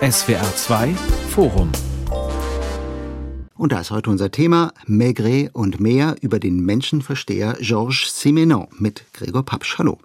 SWR 2 Forum und da ist heute unser Thema Maigret und mehr über den Menschenversteher Georges Simenon mit Gregor Papsch. Hallo.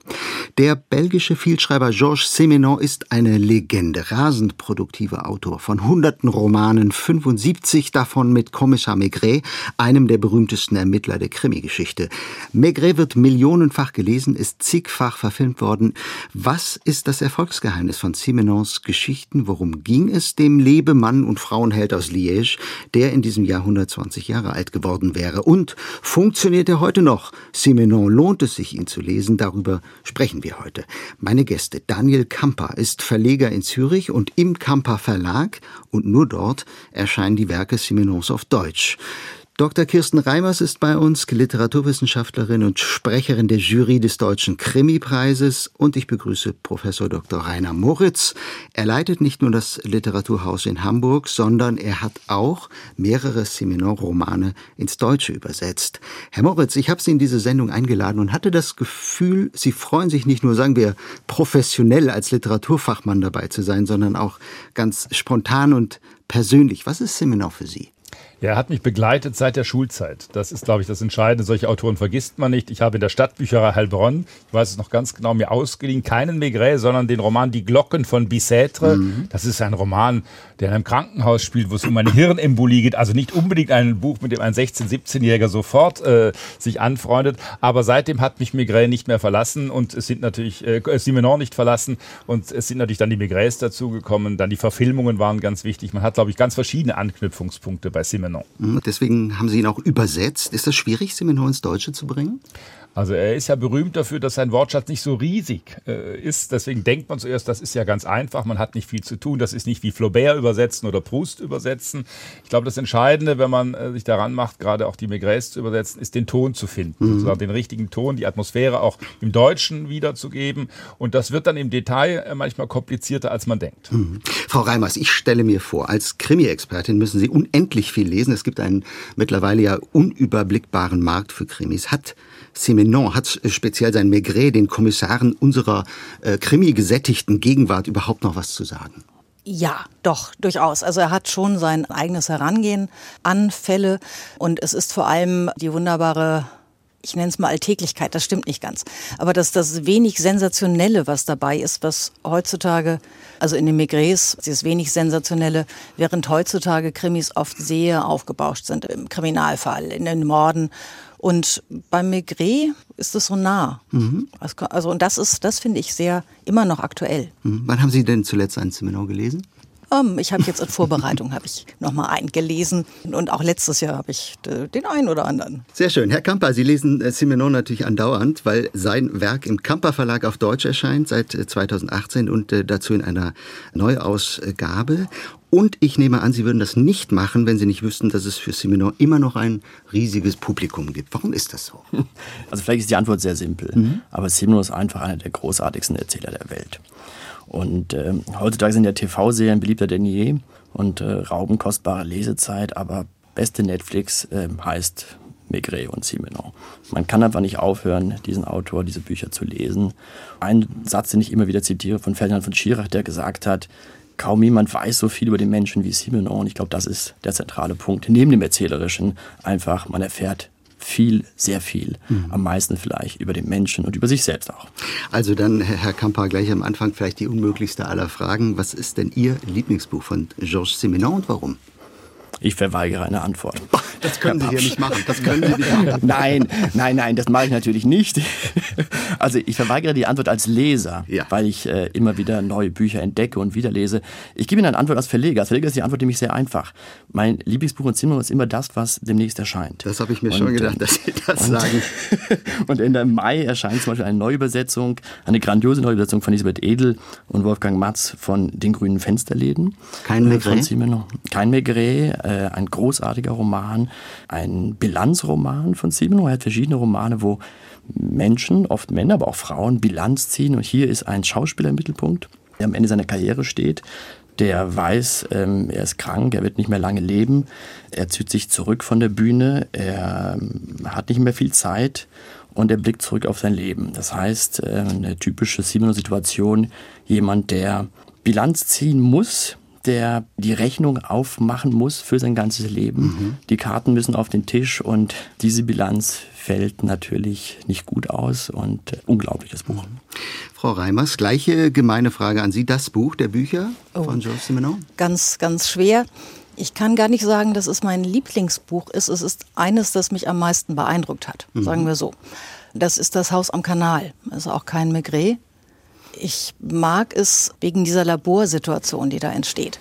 Der belgische Vielschreiber Georges Simenon ist eine Legende, rasend produktiver Autor von hunderten Romanen, 75 davon mit Kommissar Maigret, einem der berühmtesten Ermittler der Krimi-Geschichte. Maigret wird millionenfach gelesen, ist zigfach verfilmt worden. Was ist das Erfolgsgeheimnis von Simenons Geschichten? Worum ging es dem Lebemann und Frauenheld aus Liège, der in diesem Jahr 120 Jahre alt geworden wäre. Und funktioniert er heute noch? Simenon lohnt es sich, ihn zu lesen. Darüber sprechen wir heute. Meine Gäste. Daniel Kamper ist Verleger in Zürich und im Kamper Verlag und nur dort erscheinen die Werke Simenons auf Deutsch. Dr. Kirsten Reimers ist bei uns, Literaturwissenschaftlerin und Sprecherin der Jury des Deutschen Krimi-Preises und ich begrüße Professor Dr. Rainer Moritz. Er leitet nicht nur das Literaturhaus in Hamburg, sondern er hat auch mehrere Simenon-Romane ins Deutsche übersetzt. Herr Moritz, ich habe Sie in diese Sendung eingeladen und hatte das Gefühl, Sie freuen sich nicht nur, sagen wir, professionell als Literaturfachmann dabei zu sein, sondern auch ganz spontan und persönlich. Was ist Simenon für Sie? Ja, er hat mich begleitet seit der Schulzeit. Das ist, glaube ich, das Entscheidende. Solche Autoren vergisst man nicht. Ich habe in der Stadtbücherei Heilbronn, ich weiß es noch ganz genau, mir ausgeliehen, keinen Maigret, sondern den Roman Die Glocken von Bicêtre. Mhm. Das ist ein Roman, der in einem Krankenhaus spielt, wo es um eine Hirnembolie geht. Also nicht unbedingt ein Buch, mit dem ein 16-, 17-Jähriger sofort äh, sich anfreundet. Aber seitdem hat mich Maigret nicht mehr verlassen und es sind natürlich äh, Simenon nicht verlassen und es sind natürlich dann die Maigrets dazugekommen. Dann die Verfilmungen waren ganz wichtig. Man hat, glaube ich, ganz verschiedene Anknüpfungspunkte bei Simenon. Simenon. Mhm, deswegen haben Sie ihn auch übersetzt. Ist das schwierig, Simenon ins Deutsche zu bringen? Also er ist ja berühmt dafür, dass sein Wortschatz nicht so riesig äh, ist. Deswegen denkt man zuerst, das ist ja ganz einfach, man hat nicht viel zu tun. Das ist nicht wie Flaubert übersetzen oder Proust übersetzen. Ich glaube, das Entscheidende, wenn man äh, sich daran macht, gerade auch die Maigres zu übersetzen, ist den Ton zu finden. Mhm. Sozusagen den richtigen Ton, die Atmosphäre auch im Deutschen wiederzugeben. Und das wird dann im Detail äh, manchmal komplizierter, als man denkt. Mhm. Frau Reimers, ich stelle mir vor, als Krimi-Expertin müssen Sie unendlich viel lesen. Es gibt einen mittlerweile ja unüberblickbaren Markt für Krimis. Hat Simenon hat speziell sein Maigret den Kommissaren unserer äh, krimi-gesättigten Gegenwart überhaupt noch was zu sagen? Ja, doch, durchaus. Also er hat schon sein eigenes Herangehen an Fälle und es ist vor allem die wunderbare ich nenne es mal Alltäglichkeit, das stimmt nicht ganz. Aber dass das wenig Sensationelle, was dabei ist, was heutzutage, also in den Migrés, dieses wenig Sensationelle, während heutzutage Krimis oft sehr aufgebauscht sind, im Kriminalfall, in den Morden und beim Maigret ist es so nah. Mhm. Also, und das ist, das finde ich sehr immer noch aktuell. Mhm. Wann haben Sie denn zuletzt einen Simenon gelesen? Ähm, ich habe jetzt in Vorbereitung habe ich noch mal einen gelesen und auch letztes Jahr habe ich äh, den einen oder anderen. Sehr schön, Herr Kamper, Sie lesen äh, Simenon natürlich andauernd, weil sein Werk im Kamper Verlag auf Deutsch erscheint seit 2018 äh, und dazu in einer Neuausgabe. Und ich nehme an, Sie würden das nicht machen, wenn Sie nicht wüssten, dass es für Simenon immer noch ein riesiges Publikum gibt. Warum ist das so? Also vielleicht ist die Antwort sehr simpel. Mhm. Aber Simenon ist einfach einer der großartigsten Erzähler der Welt. Und äh, heutzutage sind ja TV-Serien beliebter denn je und äh, rauben kostbare Lesezeit, aber beste Netflix äh, heißt Maigret und Simenon. Man kann einfach nicht aufhören, diesen Autor, diese Bücher zu lesen. Ein Satz, den ich immer wieder zitiere von Ferdinand von Schirach, der gesagt hat, kaum jemand weiß so viel über den Menschen wie Simenon. Und ich glaube, das ist der zentrale Punkt. Neben dem Erzählerischen einfach, man erfährt viel, sehr viel. Mhm. Am meisten vielleicht über den Menschen und über sich selbst auch. Also dann, Herr Kamper, gleich am Anfang vielleicht die unmöglichste aller Fragen. Was ist denn Ihr Lieblingsbuch von Georges Simenon und warum? Ich verweigere eine Antwort. Das können Sie hier nicht machen. Das können Sie nicht machen. Nein, nein, nein, das mache ich natürlich nicht. Also ich verweigere die Antwort als Leser, ja. weil ich äh, immer wieder neue Bücher entdecke und wieder lese. Ich gebe Ihnen eine Antwort als Verleger. Als Verleger ist die Antwort nämlich sehr einfach. Mein Lieblingsbuch und Zimmer ist immer das, was demnächst erscheint. Das habe ich mir und, schon gedacht, dass Sie das und, sagen. und Ende Mai erscheint zum Beispiel eine Neuübersetzung, eine grandiose Neuübersetzung von Elisabeth Edel und Wolfgang Matz von Den grünen Fensterläden. Kein Maigret? Kein Maigret, äh, ein großartiger Roman, ein Bilanzroman von Simenon. Er hat verschiedene Romane, wo Menschen, oft Männer, aber auch Frauen, Bilanz ziehen. Und hier ist ein Schauspieler im Mittelpunkt, der am Ende seiner Karriere steht, der weiß, ähm, er ist krank, er wird nicht mehr lange leben, er zieht sich zurück von der Bühne, er ähm, hat nicht mehr viel Zeit und er blickt zurück auf sein Leben. Das heißt, äh, eine typische Simenon-Situation, jemand, der Bilanz ziehen muss, der die Rechnung aufmachen muss für sein ganzes Leben. Mhm. Die Karten müssen auf den Tisch und diese Bilanz fällt natürlich nicht gut aus und äh, unglaubliches Buch. Mhm. Frau Reimers, gleiche gemeine Frage an Sie. Das Buch der Bücher oh. von Georges Simenon? Ganz, ganz schwer. Ich kann gar nicht sagen, dass es mein Lieblingsbuch ist. Es ist eines, das mich am meisten beeindruckt hat, mhm. sagen wir so. Das ist das Haus am Kanal. Also auch kein Maigret. Ich mag es wegen dieser Laborsituation, die da entsteht.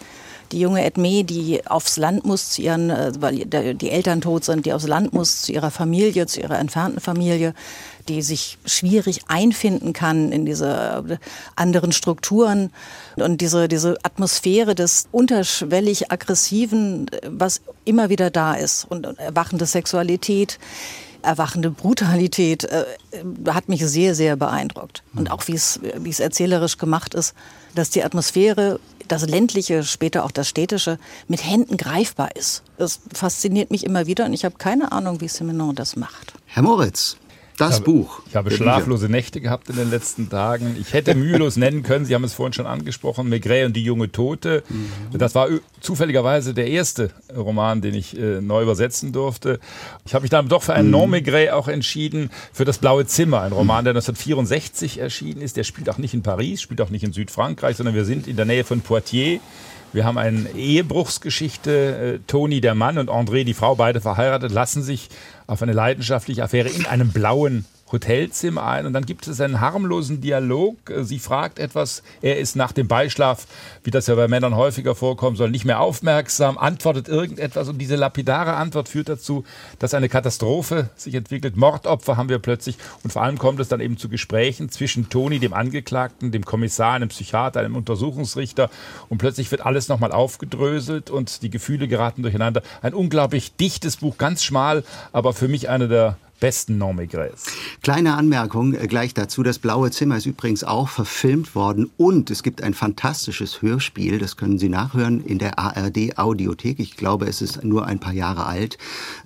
Die junge Edme, die aufs Land muss, zu ihren, äh, weil die Eltern tot sind, die aufs Land muss, zu ihrer Familie, zu ihrer entfernten Familie, die sich schwierig einfinden kann in diese anderen Strukturen und diese, diese Atmosphäre des unterschwellig aggressiven, was immer wieder da ist und erwachende Sexualität erwachende Brutalität äh, hat mich sehr, sehr beeindruckt. Und auch wie es, wie es erzählerisch gemacht ist, dass die Atmosphäre, das ländliche, später auch das städtische, mit Händen greifbar ist. Das fasziniert mich immer wieder und ich habe keine Ahnung, wie Simenon das macht. Herr Moritz, das habe, Buch. Ich habe schlaflose Nächte gehabt in den letzten Tagen. Ich hätte mühelos nennen können, Sie haben es vorhin schon angesprochen, Maigret und die junge Tote. Mhm. Das war zufälligerweise der erste Roman, den ich äh, neu übersetzen durfte. Ich habe mich dann doch für einen mhm. Non-Maigret auch entschieden, für Das Blaue Zimmer, ein Roman, der 1964 erschienen ist. Der spielt auch nicht in Paris, spielt auch nicht in Südfrankreich, sondern wir sind in der Nähe von Poitiers. Wir haben eine Ehebruchsgeschichte. Äh, Toni, der Mann, und André, die Frau, beide verheiratet, lassen sich auf eine leidenschaftliche Affäre in einem blauen Hotelzimmer ein und dann gibt es einen harmlosen Dialog. Sie fragt etwas, er ist nach dem Beischlaf, wie das ja bei Männern häufiger vorkommt, soll nicht mehr aufmerksam, antwortet irgendetwas und diese lapidare Antwort führt dazu, dass eine Katastrophe sich entwickelt. Mordopfer haben wir plötzlich und vor allem kommt es dann eben zu Gesprächen zwischen Toni, dem Angeklagten, dem Kommissar, einem Psychiater, einem Untersuchungsrichter und plötzlich wird alles nochmal aufgedröselt und die Gefühle geraten durcheinander. Ein unglaublich dichtes Buch, ganz schmal, aber für mich eine der besten Normigres. Kleine Anmerkung äh, gleich dazu. Das Blaue Zimmer ist übrigens auch verfilmt worden und es gibt ein fantastisches Hörspiel, das können Sie nachhören in der ARD Audiothek. Ich glaube, es ist nur ein paar Jahre alt.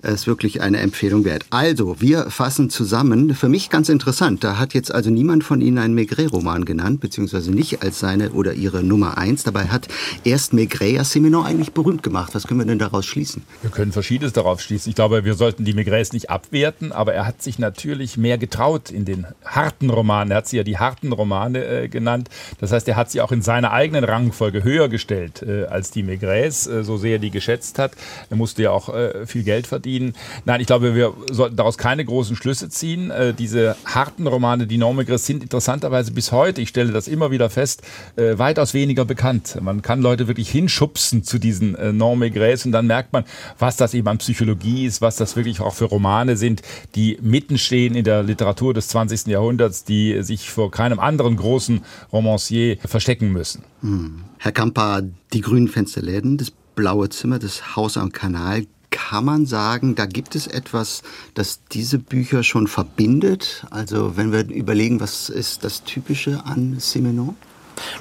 Es ist wirklich eine Empfehlung wert. Also, wir fassen zusammen. Für mich ganz interessant. Da hat jetzt also niemand von Ihnen einen Maigret-Roman genannt, beziehungsweise nicht als seine oder ihre Nummer eins. Dabei hat erst Maigret ja Simenon eigentlich berühmt gemacht. Was können wir denn daraus schließen? Wir können Verschiedenes darauf schließen. Ich glaube, wir sollten die Maigrets nicht abwerten, aber aber er hat sich natürlich mehr getraut in den harten Romanen. Er hat sie ja die harten Romane äh, genannt. Das heißt, er hat sie auch in seiner eigenen Rangfolge höher gestellt äh, als die Maigres, äh, so sehr er die geschätzt hat. Er musste ja auch äh, viel Geld verdienen. Nein, ich glaube, wir sollten daraus keine großen Schlüsse ziehen. Äh, diese harten Romane, die Non-Maigres, sind interessanterweise bis heute, ich stelle das immer wieder fest, äh, weitaus weniger bekannt. Man kann Leute wirklich hinschubsen zu diesen äh, Non-Maigres und dann merkt man, was das eben an Psychologie ist, was das wirklich auch für Romane sind, die die mittenstehen in der Literatur des 20. Jahrhunderts, die sich vor keinem anderen großen Romancier verstecken müssen. Hm. Herr Kamper, die grünen Fensterläden, das blaue Zimmer, das Haus am Kanal, kann man sagen, da gibt es etwas, das diese Bücher schon verbindet? Also wenn wir überlegen, was ist das Typische an Simenon?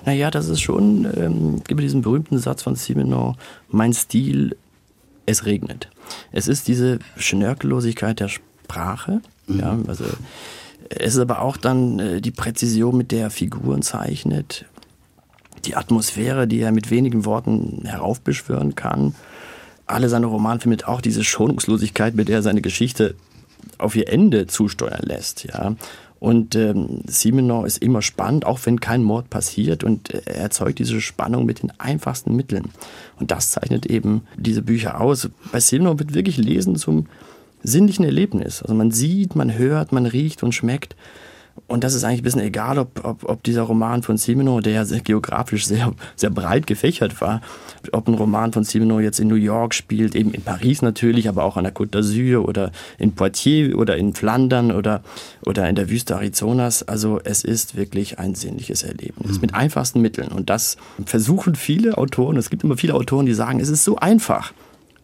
Naja, das ist schon, ähm, gibt diesen berühmten Satz von Simenon, mein Stil, es regnet. Es ist diese Schnörkellosigkeit der Sprache. Mhm. Ja, also es ist aber auch dann äh, die Präzision, mit der er Figuren zeichnet, die Atmosphäre, die er mit wenigen Worten heraufbeschwören kann. Alle seine Romane findet auch diese Schonungslosigkeit, mit der er seine Geschichte auf ihr Ende zusteuern lässt. Ja. Und ähm, Simenon ist immer spannend, auch wenn kein Mord passiert. Und er erzeugt diese Spannung mit den einfachsten Mitteln. Und das zeichnet eben diese Bücher aus. Bei Simenon wird wirklich Lesen zum sinnlichen Erlebnis. Also man sieht, man hört, man riecht und schmeckt. Und das ist eigentlich ein bisschen egal, ob, ob, ob dieser Roman von Simino, der ja sehr geografisch sehr, sehr breit gefächert war, ob ein Roman von Simino jetzt in New York spielt, eben in Paris natürlich, aber auch an der Côte d'Azur oder in Poitiers oder in Flandern oder, oder in der Wüste Arizonas. Also es ist wirklich ein sinnliches Erlebnis mhm. mit einfachsten Mitteln. Und das versuchen viele Autoren, es gibt immer viele Autoren, die sagen, es ist so einfach.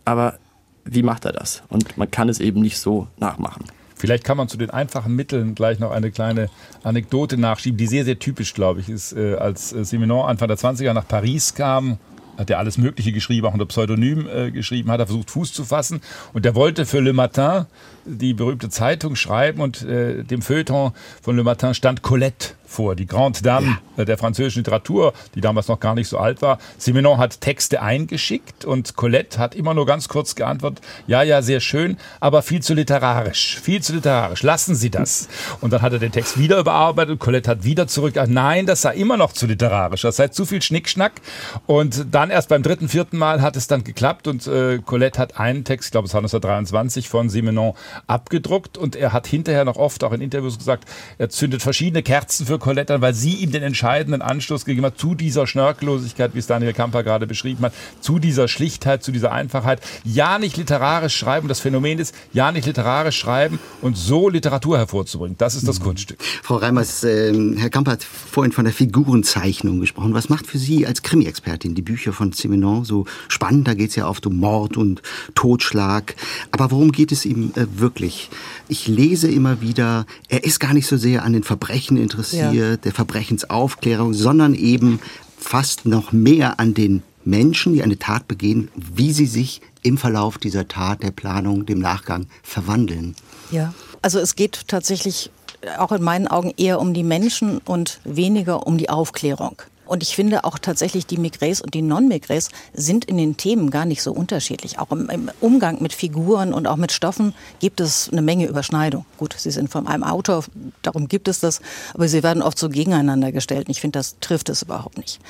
Aber wie macht er das? Und man kann es eben nicht so nachmachen. Vielleicht kann man zu den einfachen Mitteln gleich noch eine kleine Anekdote nachschieben, die sehr, sehr typisch, glaube ich, ist, äh, als äh, Simenon Anfang der 20er nach Paris kam, hat er alles Mögliche geschrieben, auch unter Pseudonym äh, geschrieben, hat er versucht Fuß zu fassen und der wollte für Le Matin die berühmte Zeitung schreiben und dem Feuilleton von Le Matin stand Colette vor, die Grande Dame ja. der französischen Literatur, die damals noch gar nicht so alt war. Simenon hat Texte eingeschickt und Colette hat immer nur ganz kurz geantwortet, ja, ja, sehr schön, aber viel zu literarisch, viel zu literarisch, lassen Sie das. Und dann hat er den Text wieder überarbeitet, Colette hat wieder zurück, nein, das sei immer noch zu literarisch, das sei zu viel Schnickschnack. Und dann erst beim dritten, vierten Mal hat es dann geklappt und äh, Colette hat einen Text, ich glaube es war 1923, von Simenon abgedruckt und er hat hinterher noch oft auch in Interviews gesagt, er zündet verschiedene Kerzen für Colette an, weil sie ihm den entscheidenden Anschluss gegeben hat zu dieser Schnörkellosigkeit, wie es Daniel Kamper gerade beschrieben hat, zu dieser Schlichtheit, zu dieser Einfachheit. Ja, nicht literarisch schreiben. Das Phänomen ist, ja, nicht literarisch schreiben und so Literatur hervorzubringen. Das ist das mhm. Kunststück. Frau Reimers, äh, Herr Kamper hat vorhin von der Figurenzeichnung gesprochen. Was macht für Sie als Krimi-Expertin die Bücher von Simenon so spannend? Da geht es ja oft um Mord und Totschlag. Aber worum geht es ihm äh, wirklich? Ich lese immer wieder, er ist gar nicht so sehr an den Verbrechen interessiert, ja. der Verbrechensaufklärung, sondern eben fast noch mehr an den Menschen, die eine Tat begehen, wie sie sich im Verlauf dieser Tat, der Planung, dem Nachgang verwandeln. Ja, also es geht tatsächlich auch in meinen Augen eher um die Menschen und weniger um die Aufklärung. Und ich finde auch tatsächlich, die Migrés und die Non-Migrés sind in den Themen gar nicht so unterschiedlich. Auch im, im, Umgang mit Figuren und auch mit Stoffen gibt es eine Menge Überschneidung. Gut, sie sind von einem Autor, darum gibt es das, aber sie werden oft so gegeneinander gestellt. Und ich finde, das trifft es überhaupt nicht.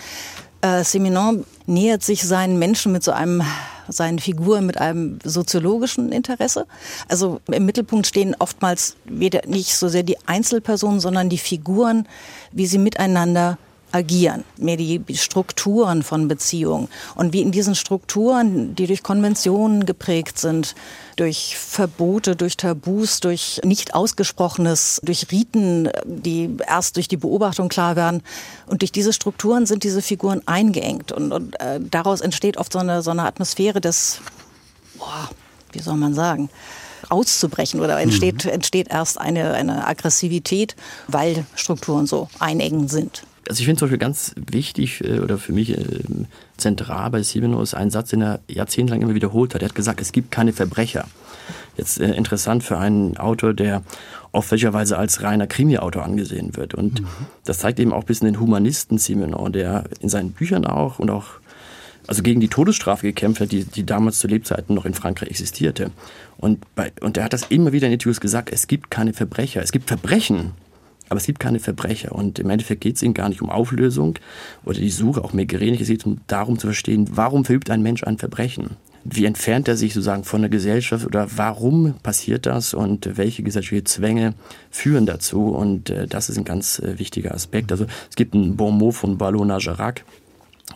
Äh, Seminon nähert sich seinen Menschen mit so einem, seinen Figuren mit einem soziologischen Interesse. Also im Mittelpunkt stehen oftmals weder nicht so sehr die Einzelpersonen, sondern die Figuren, wie sie miteinander agieren, mehr die Strukturen von Beziehungen und wie in diesen Strukturen, die durch Konventionen geprägt sind, durch Verbote, durch Tabus, durch nicht ausgesprochenes, durch Riten, die erst durch die Beobachtung klar werden. Und durch diese Strukturen sind diese Figuren eingeengt und, und äh, daraus entsteht oft so eine, so eine Atmosphäre des, boah, wie soll man sagen, auszubrechen oder entsteht, mhm. entsteht erst eine, eine Aggressivität, weil Strukturen so einengend sind. Also ich finde zum Beispiel ganz wichtig äh, oder für mich äh, zentral bei Simeno ist ein Satz, den er jahrzehntelang immer wiederholt hat. Er hat gesagt, es gibt keine Verbrecher. Jetzt äh, interessant für einen Autor, der oft welcherweise als reiner Krimi-Autor angesehen wird. Und mhm. das zeigt eben auch ein bisschen den Humanisten Simenon, der in seinen Büchern auch und auch also gegen die Todesstrafe gekämpft hat, die, die damals zu Lebzeiten noch in Frankreich existierte. Und, bei, und er hat das immer wieder in Interviews gesagt, es gibt keine Verbrecher. Es gibt Verbrechen, aber es gibt keine Verbrecher. Und im Endeffekt geht es ihnen gar nicht um Auflösung oder die Suche, auch nicht. Es geht darum zu verstehen, warum verübt ein Mensch ein Verbrechen? Wie entfernt er sich sozusagen von der Gesellschaft oder warum passiert das und welche gesellschaftliche Zwänge führen dazu? Und äh, das ist ein ganz äh, wichtiger Aspekt. Also es gibt ein Bon mot von Ballona Gerac,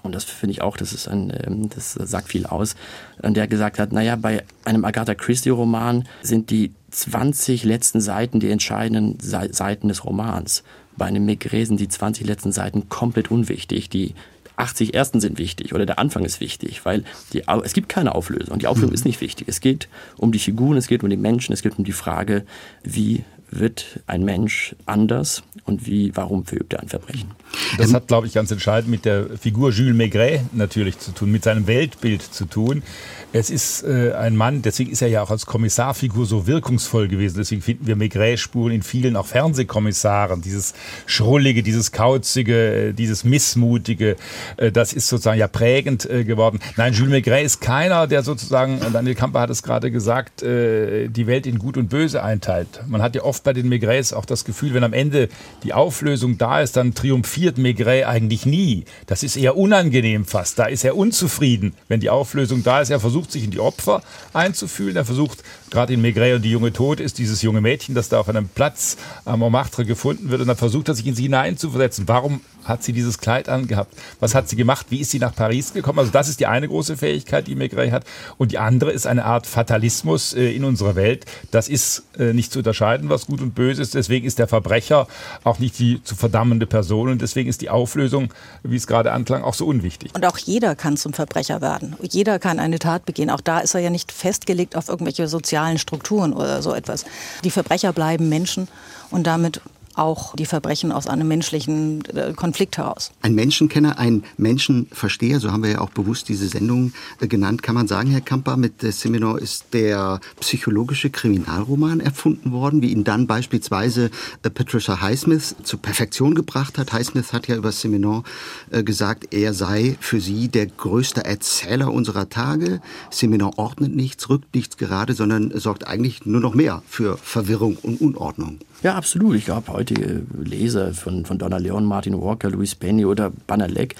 und das finde ich auch, das ist ein, ähm, das sagt viel aus. Und der gesagt hat, naja, bei einem Agatha Christie Roman sind die 20 letzten Seiten die entscheidenden Seiten des Romans. Bei einem Maigret sind die 20 letzten Seiten komplett unwichtig. Die 80 ersten sind wichtig oder der Anfang ist wichtig, weil die, es gibt keine Auflösung. Die Auflösung mhm. ist nicht wichtig. Es geht um die Figuren, es geht um die Menschen, es geht um die Frage, wie wird ein Mensch anders und wie, warum verübt er ein Verbrechen? Das hat, glaube ich, ganz entscheidend mit der Figur Jules Maigret natürlich zu tun, mit seinem Weltbild zu tun. Es ist äh, ein Mann, deswegen ist er ja auch als Kommissarfigur so wirkungsvoll gewesen. Deswegen finden wir Maigret-Spuren in vielen auch Fernsehkommissaren. Dieses Schrullige, dieses Kauzige, äh, dieses Missmutige, äh, das ist sozusagen ja prägend äh, geworden. Nein, Jules Maigret ist keiner, der sozusagen, Daniel Kamper hat es gerade gesagt, äh, die Welt in Gut und Böse einteilt. Man hat ja oft bei den Maigrets auch das Gefühl, wenn am Ende die Auflösung da ist, dann triumphiert Maigret eigentlich nie. Das ist eher unangenehm fast. Da ist er unzufrieden, wenn die Auflösung da ist. Er versucht sich in die Opfer einzufühlen. Er versucht, gerade in Maigret und die junge Tod ist dieses junge Mädchen, das da auf einem Platz am Montmartre gefunden wird. Und dann versucht er sich in sie hineinzuversetzen. Warum hat sie dieses Kleid angehabt? Was hat sie gemacht? Wie ist sie nach Paris gekommen? Also das ist die eine große Fähigkeit, die Maigret hat. Und die andere ist eine Art Fatalismus äh, in unserer Welt. Das ist äh, nicht zu unterscheiden, was gut und böse ist. Deswegen ist der Verbrecher auch nicht die zu verdammende Person. Und deswegen ist die Auflösung, wie es gerade anklang, auch so unwichtig. Und auch jeder kann zum Verbrecher werden. Jeder kann eine Tat begehen. Auch da ist er ja nicht festgelegt auf irgendwelche sozialen Strukturen oder so etwas. Die Verbrecher bleiben Menschen und damit auch die Verbrechen aus einem menschlichen äh, Konflikt heraus. Ein Menschenkenner, ein Menschenversteher, so haben wir ja auch bewusst diese Sendung äh, genannt. Kann man sagen, Herr Kamper, mit äh, Simenon ist der psychologische Kriminalroman erfunden worden, wie ihn dann beispielsweise Patricia Highsmith zur Perfektion gebracht hat. Highsmith hat ja über Simenon gesagt, er sei für sie der größte Erzähler unserer Tage. Simenon ordnet nichts, rückt nichts gerade, sondern sorgt eigentlich nur noch mehr für Verwirrung und Unordnung. Ja, absolut. Ich glaube, heutige Leser von, von Donna Leon, Martin Walker, Louis Penny oder Banalek,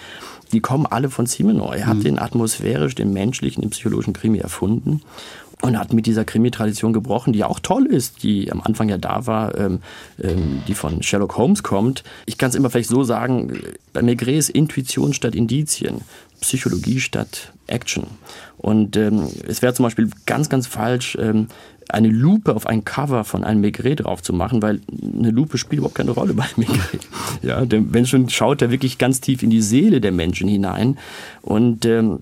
die kommen alle von Simenon. Er hat mhm. den atmosphärisch, den menschlichen, den psychologischen Krimi erfunden und hat mit dieser Krimi-Tradition gebrochen, die auch toll ist, die am Anfang ja da war, ähm, ähm, die von Sherlock Holmes kommt. Ich kann es immer vielleicht so sagen, bei Maigret ist Intuition statt Indizien, Psychologie statt Action. Und ähm, es wäre zum Beispiel ganz, ganz falsch, ähm, eine Lupe auf ein Cover von einem Maigret drauf zu machen, weil eine Lupe spielt überhaupt keine Rolle bei Maigret. Ja, der Mensch schaut da wirklich ganz tief in die Seele der Menschen hinein. Und ähm,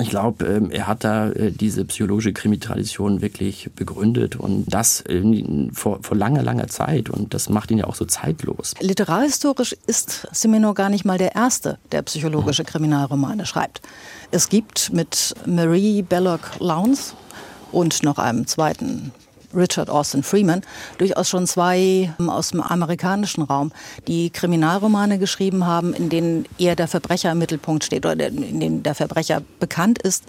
ich glaube, ähm, er hat da äh, diese psychologische Krimi-Tradition wirklich begründet und das vor, vor langer, langer Zeit. Und das macht ihn ja auch so zeitlos. Literarhistorisch ist Simenon gar nicht mal der Erste, der psychologische Kriminalromane schreibt. Es gibt mit Marie Belloc Lowndes und noch einem zweiten Richard Austin Freeman, durchaus schon zwei ähm, aus dem amerikanischen Raum, die Kriminalromane geschrieben haben, in denen eher der Verbrecher im Mittelpunkt steht oder in denen der Verbrecher bekannt ist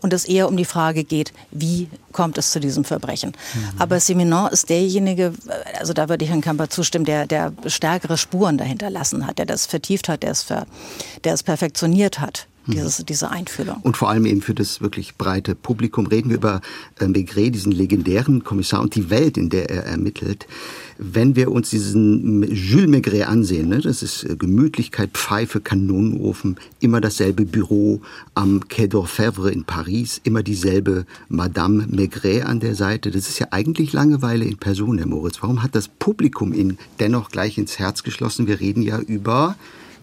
und es eher um die Frage geht, wie kommt es zu diesem Verbrechen. Mhm. Aber Simenon ist derjenige, also da würde ich Herrn Kamper zustimmen, der, der stärkere Spuren dahinter lassen hat, der das vertieft hat, der es, ver, der es perfektioniert hat. Mhm. Dieses, diese Einfühlung. Und vor allem eben für das wirklich breite Publikum reden wir über äh, Maigret, diesen legendären Kommissar und die Welt, in der er ermittelt. Wenn wir uns diesen Jules Maigret ansehen, ne, das ist äh, Gemütlichkeit, Pfeife, Kanonenofen, immer dasselbe Büro am Quai d'Orfèvre in Paris, immer dieselbe Madame Maigret an der Seite. Das ist ja eigentlich Langeweile in Person, Herr Moritz. Warum hat das Publikum ihn dennoch gleich ins Herz geschlossen? Wir reden ja über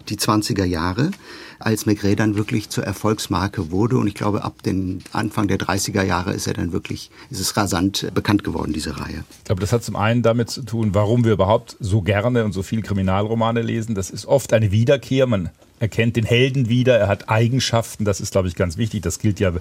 die 20er Jahre, als Maigret dann wirklich zur Erfolgsmarke wurde. Und ich glaube, ab den Anfang der 30er Jahre ist er dann wirklich, ist es rasant bekannt geworden, diese Reihe. Ich glaube, das hat zum einen damit zu tun, warum wir überhaupt so gerne und so viel Kriminalromane lesen. Das ist oft eine Wiederkehr. Man er kennt den Helden wieder, er hat Eigenschaften, das ist, glaube ich, ganz wichtig. Das gilt ja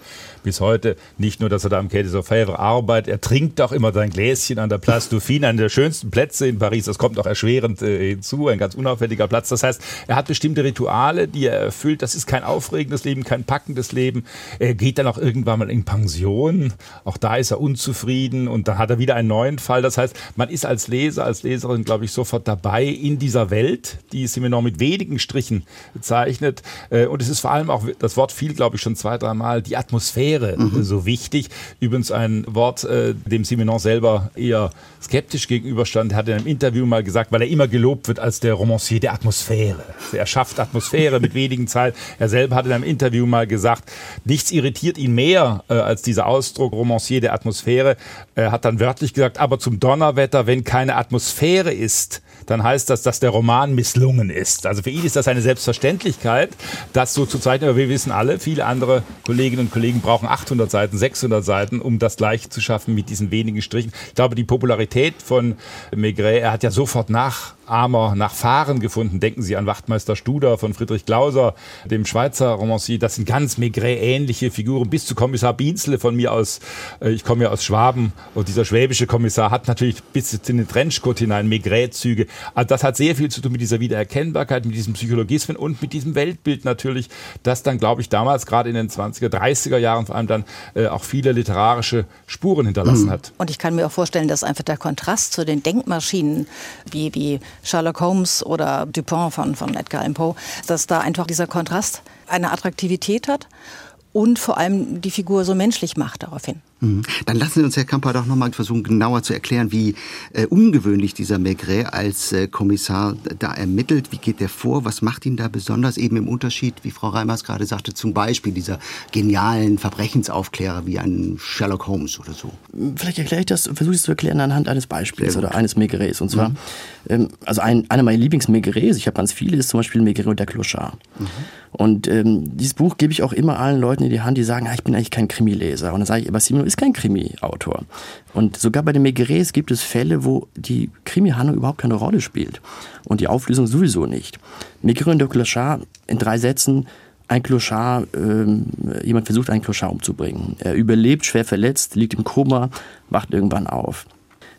bis heute. Nicht nur, dass er da am Quai des arbeitet, er trinkt auch immer sein Gläschen an der Place Dauphine, einer der schönsten Plätze in Paris. Das kommt auch erschwerend äh, hinzu, ein ganz unauffälliger Platz. Das heißt, er hat bestimmte Rituale, die er erfüllt. Das ist kein aufregendes Leben, kein packendes Leben. Er geht dann auch irgendwann mal in Pension. Auch da ist er unzufrieden und dann hat er wieder einen neuen Fall. Das heißt, man ist als Leser, als Leserin, glaube ich, sofort dabei in dieser Welt, die Simenon mit wenigen Strichen bezeichnet. Äh, und es ist vor allem auch, das Wort fiel, glaube ich, schon zwei, dreimal, die Atmosphäre mhm. so wichtig. Übrigens ein Wort, äh, dem Simenon selber eher skeptisch gegenüberstand. Er hat in einem Interview mal gesagt, weil er immer gelobt wird als der Romancier der Atmosphäre. Er schafft Atmosphäre mit wenigen Zeilen. Er selber hat in einem Interview mal gesagt, nichts irritiert ihn mehr äh, als dieser Ausdruck Romancier der Atmosphäre. Er hat dann wörtlich gesagt, aber zum Donnerwetter, wenn keine Atmosphäre ist, dann heißt das, dass der Roman misslungen ist. Also für ihn ist das eine Selbstverständlichkeit, das so zu zeichnen. Aber wir wissen alle, viele andere Kolleginnen und Kollegen brauchen 800 Seiten, 600 Seiten, um das gleich zu schaffen mit diesen wenigen Strichen. Ich glaube, die Popularität von Maigret, er hat ja sofort nach Armer nach Fahren gefunden. Denken Sie an Wachtmeister Studer von Friedrich Glauser, dem Schweizer Romancier. Das sind ganz Maigret-ähnliche Figuren, bis zu Kommissar Bienzle von mir aus. Äh, ich komme ja aus Schwaben und dieser schwäbische Kommissar hat natürlich bis in den Trenchcoat hinein Maigret-Züge. Also das hat sehr viel zu tun mit dieser Wiedererkennbarkeit, mit diesem Psychologismen und mit diesem Weltbild natürlich, das dann, glaube ich, damals gerade in den 20er, 30er Jahren vor allem dann äh, auch viele literarische Spuren hinterlassen mhm. hat. Und ich kann mir auch vorstellen, dass einfach der Kontrast zu den Denkmaschinen wie, wie Sherlock Holmes oder Dupin von, von Edgar Allan Poe, dass da einfach dieser Kontrast eine Attraktivität hat und vor allem die Figur so menschlich macht daraufhin. Mhm. Dann lassen Sie uns, Herr Kamper, doch nochmal versuchen, genauer zu erklären, wie äh, ungewöhnlich dieser Maigret als äh, Kommissar da ermittelt. Wie geht der vor? Was macht ihn da besonders? Eben im Unterschied, wie Frau Reimers gerade sagte, zum Beispiel dieser genialen Verbrechensaufklärer wie ein Sherlock Holmes oder so. Vielleicht erkläre ich das, versuche ich es zu erklären anhand eines Beispiels oder eines Maigrets. Und zwar, mhm. ähm, also ein, einer meiner Lieblings-Maigrets, ich habe ganz viele, ist zum Beispiel Maigret und der Clochard. Mhm. Und ähm, dieses Buch gebe ich auch immer allen Leuten in die Hand, die sagen, ah, ich bin eigentlich kein Krimileser. Und dann sage ich, aber Simon ist kein Krimi-Autor. Und sogar bei den Megrés gibt es Fälle, wo die Krimi-Handlung überhaupt keine Rolle spielt. Und die Auflösung sowieso nicht. Maigret und de Clochard in drei Sätzen ein Clochard, ähm, jemand versucht einen Clochard umzubringen. Er überlebt, schwer verletzt, liegt im Koma, wacht irgendwann auf.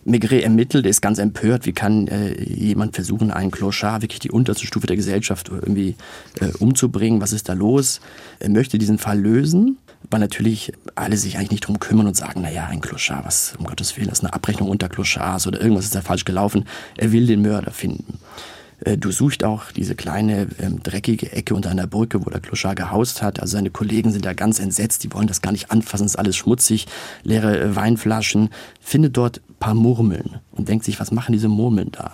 Maigret ermittelt, er ist ganz empört, wie kann äh, jemand versuchen, einen Clochard, wirklich die unterste Stufe der Gesellschaft irgendwie äh, umzubringen, was ist da los? Er möchte diesen Fall lösen, weil natürlich alle sich eigentlich nicht drum kümmern und sagen, naja, ein Clochard, was um Gottes Willen, das ist eine Abrechnung unter Clochards oder irgendwas ist da falsch gelaufen. Er will den Mörder finden. Äh, du suchst auch diese kleine ähm, dreckige Ecke unter einer Brücke, wo der Clochard gehaust hat. Also seine Kollegen sind da ganz entsetzt, die wollen das gar nicht anfassen, ist alles schmutzig, leere äh, Weinflaschen. Findet dort paar Murmeln und denkt sich, was machen diese Murmeln da?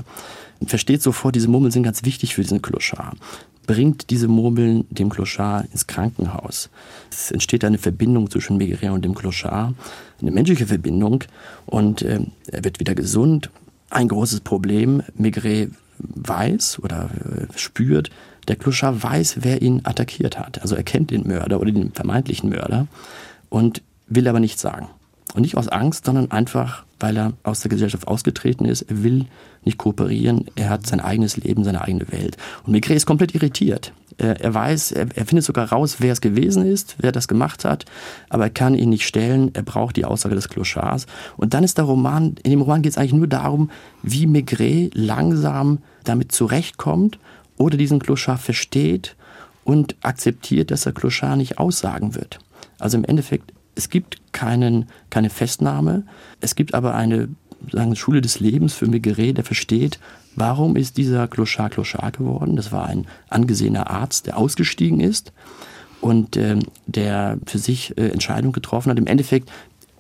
Und versteht sofort, diese Murmeln sind ganz wichtig für diesen Clochard. Bringt diese Murmeln dem Clochard ins Krankenhaus. Es entsteht eine Verbindung zwischen Maigret und dem Clochard, eine menschliche Verbindung und äh, er wird wieder gesund. Ein großes Problem, Maigret weiß oder äh, spürt, der Kluscher weiß, wer ihn attackiert hat. Also er kennt den Mörder oder den vermeintlichen Mörder und will aber nichts sagen. Und nicht aus Angst, sondern einfach, weil er aus der Gesellschaft ausgetreten ist. Er will nicht kooperieren. Er hat sein eigenes Leben, seine eigene Welt. Und Maigret ist komplett irritiert. Er, er weiß, er, findet sogar raus, wer es gewesen ist, wer das gemacht hat, aber er kann ihn nicht stellen. Er braucht die Aussage des Clochards. Und dann ist der Roman, in dem Roman geht es eigentlich nur darum, wie Maigret langsam damit zurechtkommt oder diesen Clochard versteht und akzeptiert, dass der Clochard nicht aussagen wird. Also im Endeffekt, es gibt keinen, keine Festnahme, es gibt aber eine sagen, Schule des Lebens für Maigret, der versteht, warum ist dieser Clochard Clochard geworden. Das war ein angesehener Arzt, der ausgestiegen ist und äh, der für sich äh, Entscheidungen getroffen hat. Im Endeffekt,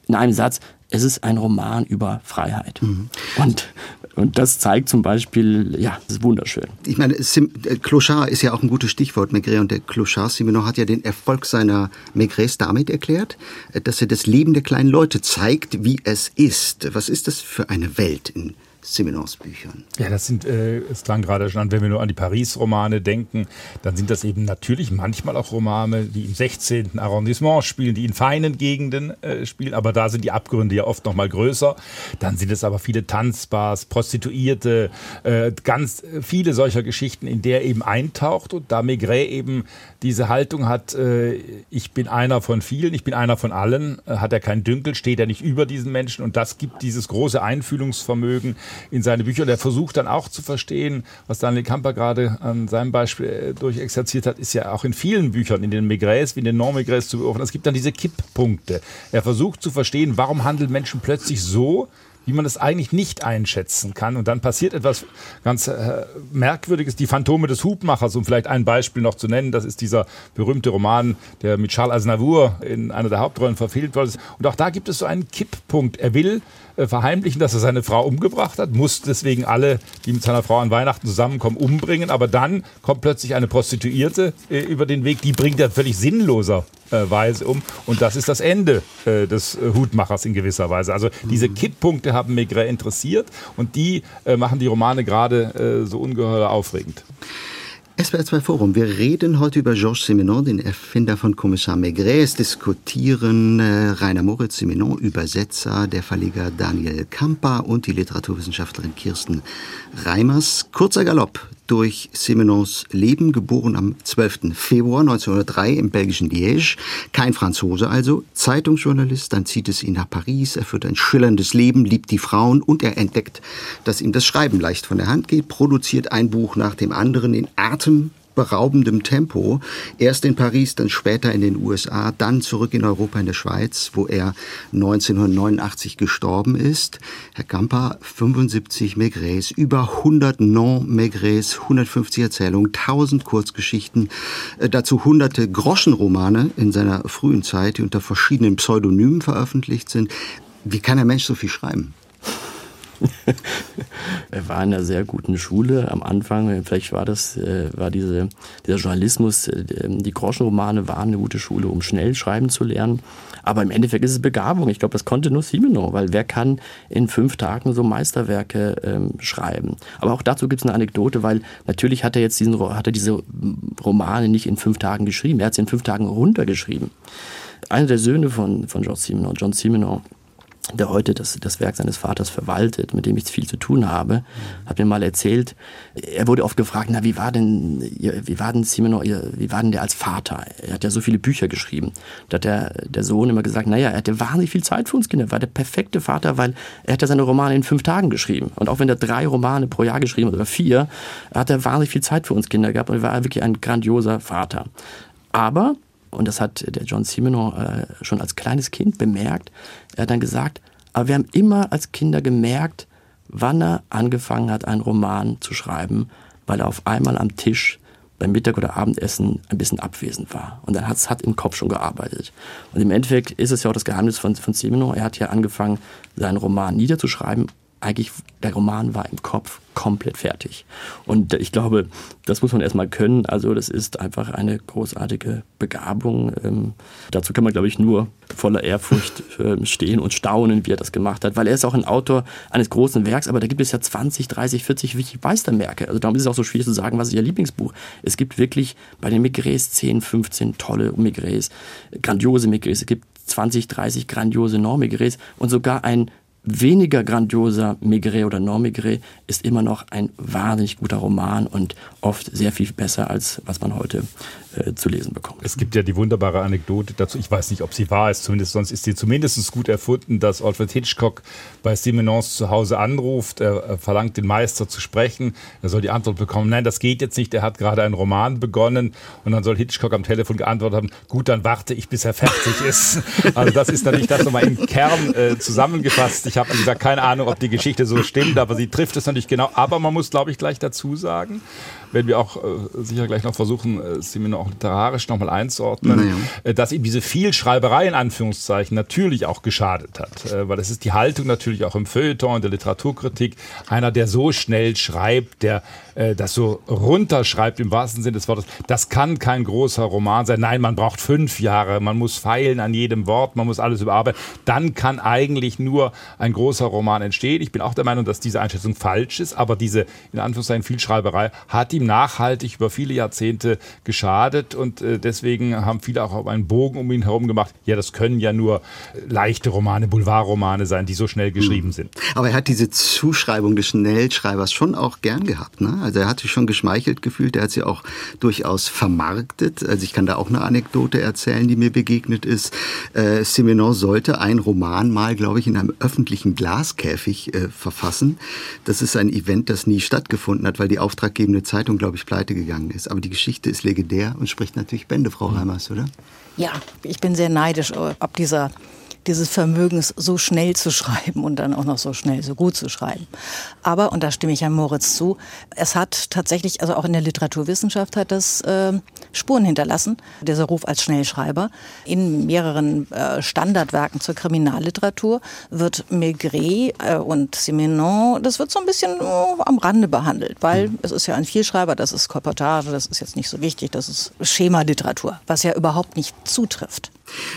in einem Satz, es ist ein Roman über Freiheit. Mhm. Und, und das zeigt zum Beispiel, ja, das ist wunderschön. Ich meine, Sim, äh, Clochard ist ja auch ein gutes Stichwort, Maigret. Und der Clochard Simenon hat ja den Erfolg seiner Maigrets damit erklärt, äh, dass er das Leben der kleinen Leute zeigt, wie es ist. Was ist das für eine Welt, in Simenons Büchern. Ja, das sind, äh, es klang gerade schon an, wenn wir nur an die Paris-Romane denken, dann sind das eben natürlich manchmal auch Romane, die im 16. Arrondissement spielen, die in feinen Gegenden äh, spielen, aber da sind die Abgründe ja oft noch mal größer. Dann sind es aber viele Tanzbars, Prostituierte, äh, ganz viele solcher Geschichten, in der er eben eintaucht und da Maigret eben diese Haltung hat, äh, ich bin einer von vielen, ich bin einer von allen, äh, hat er keinen Dünkel, steht er nicht über diesen Menschen und das gibt dieses große Einfühlungsvermögen, in seine Bücher. Und er versucht dann auch zu verstehen, was Daniel Kamper gerade an seinem Beispiel äh, durchexerziert hat, ist ja auch in vielen Büchern, in den Maigres wie in den Non-Maigres zu beobachten. Es gibt dann diese Kipppunkte. Er versucht zu verstehen, warum handeln Menschen plötzlich so, wie man es eigentlich nicht einschätzen kann. Und dann passiert etwas ganz äh, Merkwürdiges. Die Phantome des Hubmachers, um vielleicht ein Beispiel noch zu nennen, das ist dieser berühmte Roman, der mit Charles Aznavour in einer der Hauptrollen verfilmt wurde. Und auch da gibt es so einen Kipppunkt. Er will verheimlichen, dass er seine Frau umgebracht hat, muss deswegen alle, die mit seiner Frau an Weihnachten zusammenkommen, umbringen. Aber dann kommt plötzlich eine Prostituierte äh, über den Weg, die bringt er völlig sinnloserweise um. Und das ist das Ende äh, des äh, Hutmachers in gewisser Weise. Also diese mhm. Kipppunkte haben Maigret interessiert und die äh, machen die Romane gerade äh, so ungeheuer aufregend. SWR 2 Forum. Wir reden heute über Georges Simenon, den Erfinder von Kommissar Maigret. Es diskutieren äh, Rainer Moritz Simenon, Übersetzer, der Verleger Daniel Kamper und die Literaturwissenschaftlerin Kirsten Reimers. Kurzer Galopp durch Simenons Leben, geboren am 12. Februar 1903 im belgischen Liège. Kein Franzose also, Zeitungsjournalist, dann zieht es ihn nach Paris, er führt ein schillerndes Leben, liebt die Frauen und er entdeckt, dass ihm das Schreiben leicht von der Hand geht, produziert ein Buch nach dem anderen in Atem beraubendem Tempo. Erst in Paris, dann später in den USA, dann zurück in Europa, in der Schweiz, wo er 1989 gestorben ist. Herr Kamper, 75 Maigres, über 100 Non-Maigres, 150 Erzählungen, 1000 Kurzgeschichten, äh, dazu hunderte Groschenromane in seiner frühen Zeit, die unter verschiedenen Pseudonymen veröffentlicht sind. Wie kann ein Mensch so viel schreiben? er war in einer sehr guten Schule am Anfang. Vielleicht war das, äh, war diese, dieser Journalismus, äh, die Groschenromane waren eine gute Schule, um schnell schreiben zu lernen. Aber im Endeffekt ist es Begabung. Ich glaube, das konnte nur Simenon, weil wer kann in fünf Tagen so Meisterwerke ähm, schreiben? Aber auch dazu gibt es eine Anekdote, weil natürlich hat er jetzt diesen, hat er diese Romane nicht in fünf Tagen geschrieben. Er hat sie in fünf Tagen runtergeschrieben. einer der Söhne von, von George Simenon, John Simenon, der heute das, das Werk seines Vaters verwaltet, mit dem ich viel zu tun habe, hat mir mal erzählt, er wurde oft gefragt, na, wie war denn, wie war denn Simenon, wie war denn der als Vater? Er hat ja so viele Bücher geschrieben. Da hat der, der Sohn immer gesagt, naja, er hatte wahnsinnig viel Zeit für uns Kinder, war der perfekte Vater, weil er hat ja seine Romane in fünf Tagen geschrieben. Und auch wenn er drei Romane pro Jahr geschrieben hat, oder vier, hat er wahnsinnig viel Zeit für uns Kinder gehabt und war wirklich ein grandioser Vater. Aber und das hat der John Simenon äh, schon als kleines Kind bemerkt. Er hat dann gesagt, aber wir haben immer als Kinder gemerkt, wann er angefangen hat, einen Roman zu schreiben, weil er auf einmal am Tisch beim Mittag- oder Abendessen ein bisschen abwesend war. Und dann hat es im Kopf schon gearbeitet. Und im Endeffekt ist es ja auch das Geheimnis von, von Simenon. Er hat ja angefangen, seinen Roman niederzuschreiben eigentlich der Roman war im Kopf komplett fertig. Und ich glaube, das muss man erstmal können. Also das ist einfach eine großartige Begabung. Ähm, dazu kann man, glaube ich, nur voller Ehrfurcht äh, stehen und staunen, wie er das gemacht hat. Weil er ist auch ein Autor eines großen Werks, aber da gibt es ja 20, 30, 40 wichtige Meisterwerke. Also darum ist es auch so schwierig zu sagen, was ist Ihr Lieblingsbuch. Es gibt wirklich bei den Migrés 10, 15 tolle Migrés, grandiose Migrés. Es gibt 20, 30 grandiose Normigrés und sogar ein weniger grandioser Maigret oder Non-Maigret ist immer noch ein wahnsinnig guter Roman und oft sehr viel besser, als was man heute äh, zu lesen bekommt. Es gibt ja die wunderbare Anekdote dazu, ich weiß nicht, ob sie wahr ist, zumindest sonst ist sie zumindest gut erfunden, dass Alfred Hitchcock bei Simenons zu Hause anruft, er verlangt den Meister zu sprechen, er soll die Antwort bekommen, nein, das geht jetzt nicht, er hat gerade einen Roman begonnen und dann soll Hitchcock am Telefon geantwortet haben, gut, dann warte ich, bis er fertig ist. Also das ist natürlich das nochmal im Kern äh, zusammengefasst. Ich habe, wie gesagt, keine Ahnung, ob die Geschichte so stimmt, aber sie trifft es natürlich genau. Aber man muss, glaube ich, gleich dazu sagen, wenn wir auch äh, sicher gleich noch versuchen, äh, Simino auch literarisch nochmal einzuordnen, naja. äh, dass ihm diese Vielschreiberei in Anführungszeichen natürlich auch geschadet hat. Äh, weil es ist die Haltung natürlich auch im Feuilleton, in der Literaturkritik, einer, der so schnell schreibt, der äh, das so runterschreibt im wahrsten Sinne des Wortes, das kann kein großer Roman sein. Nein, man braucht fünf Jahre, man muss feilen an jedem Wort, man muss alles überarbeiten. Dann kann eigentlich nur ein großer Roman entstehen. Ich bin auch der Meinung, dass diese Einschätzung falsch ist, aber diese in Anführungszeichen Vielschreiberei hat ihm nachhaltig über viele Jahrzehnte geschadet und äh, deswegen haben viele auch einen Bogen um ihn herum gemacht. Ja, das können ja nur leichte Romane, Boulevardromane sein, die so schnell geschrieben hm. sind. Aber er hat diese Zuschreibung des Schnellschreibers schon auch gern gehabt. Ne? Also er hat sich schon geschmeichelt gefühlt, er hat sie auch durchaus vermarktet. Also ich kann da auch eine Anekdote erzählen, die mir begegnet ist. Äh, Simenon sollte ein Roman mal, glaube ich, in einem öffentlichen Glaskäfig äh, verfassen. Das ist ein Event, das nie stattgefunden hat, weil die auftraggebende Zeitung Zeitung, glaube ich, pleite gegangen ist. Aber die Geschichte ist legendär und spricht natürlich Bände, Frau mhm. Reimers, oder? Ja, ich bin sehr neidisch äh, ab dieser dieses Vermögens, so schnell zu schreiben und dann auch noch so schnell, so gut zu schreiben. Aber, und da stimme ich Herrn Moritz zu, es hat tatsächlich, also auch in der Literaturwissenschaft hat das äh, Spuren hinterlassen, dieser Ruf als Schnellschreiber. In mehreren äh, Standardwerken zur Kriminalliteratur wird Maigret äh, und Simenon, das wird so ein bisschen oh, am Rande behandelt, weil mhm. es ist ja ein Vielschreiber, das ist Kolportage, das ist jetzt nicht so wichtig, das ist Schemaliteratur, was ja überhaupt nicht zutrifft.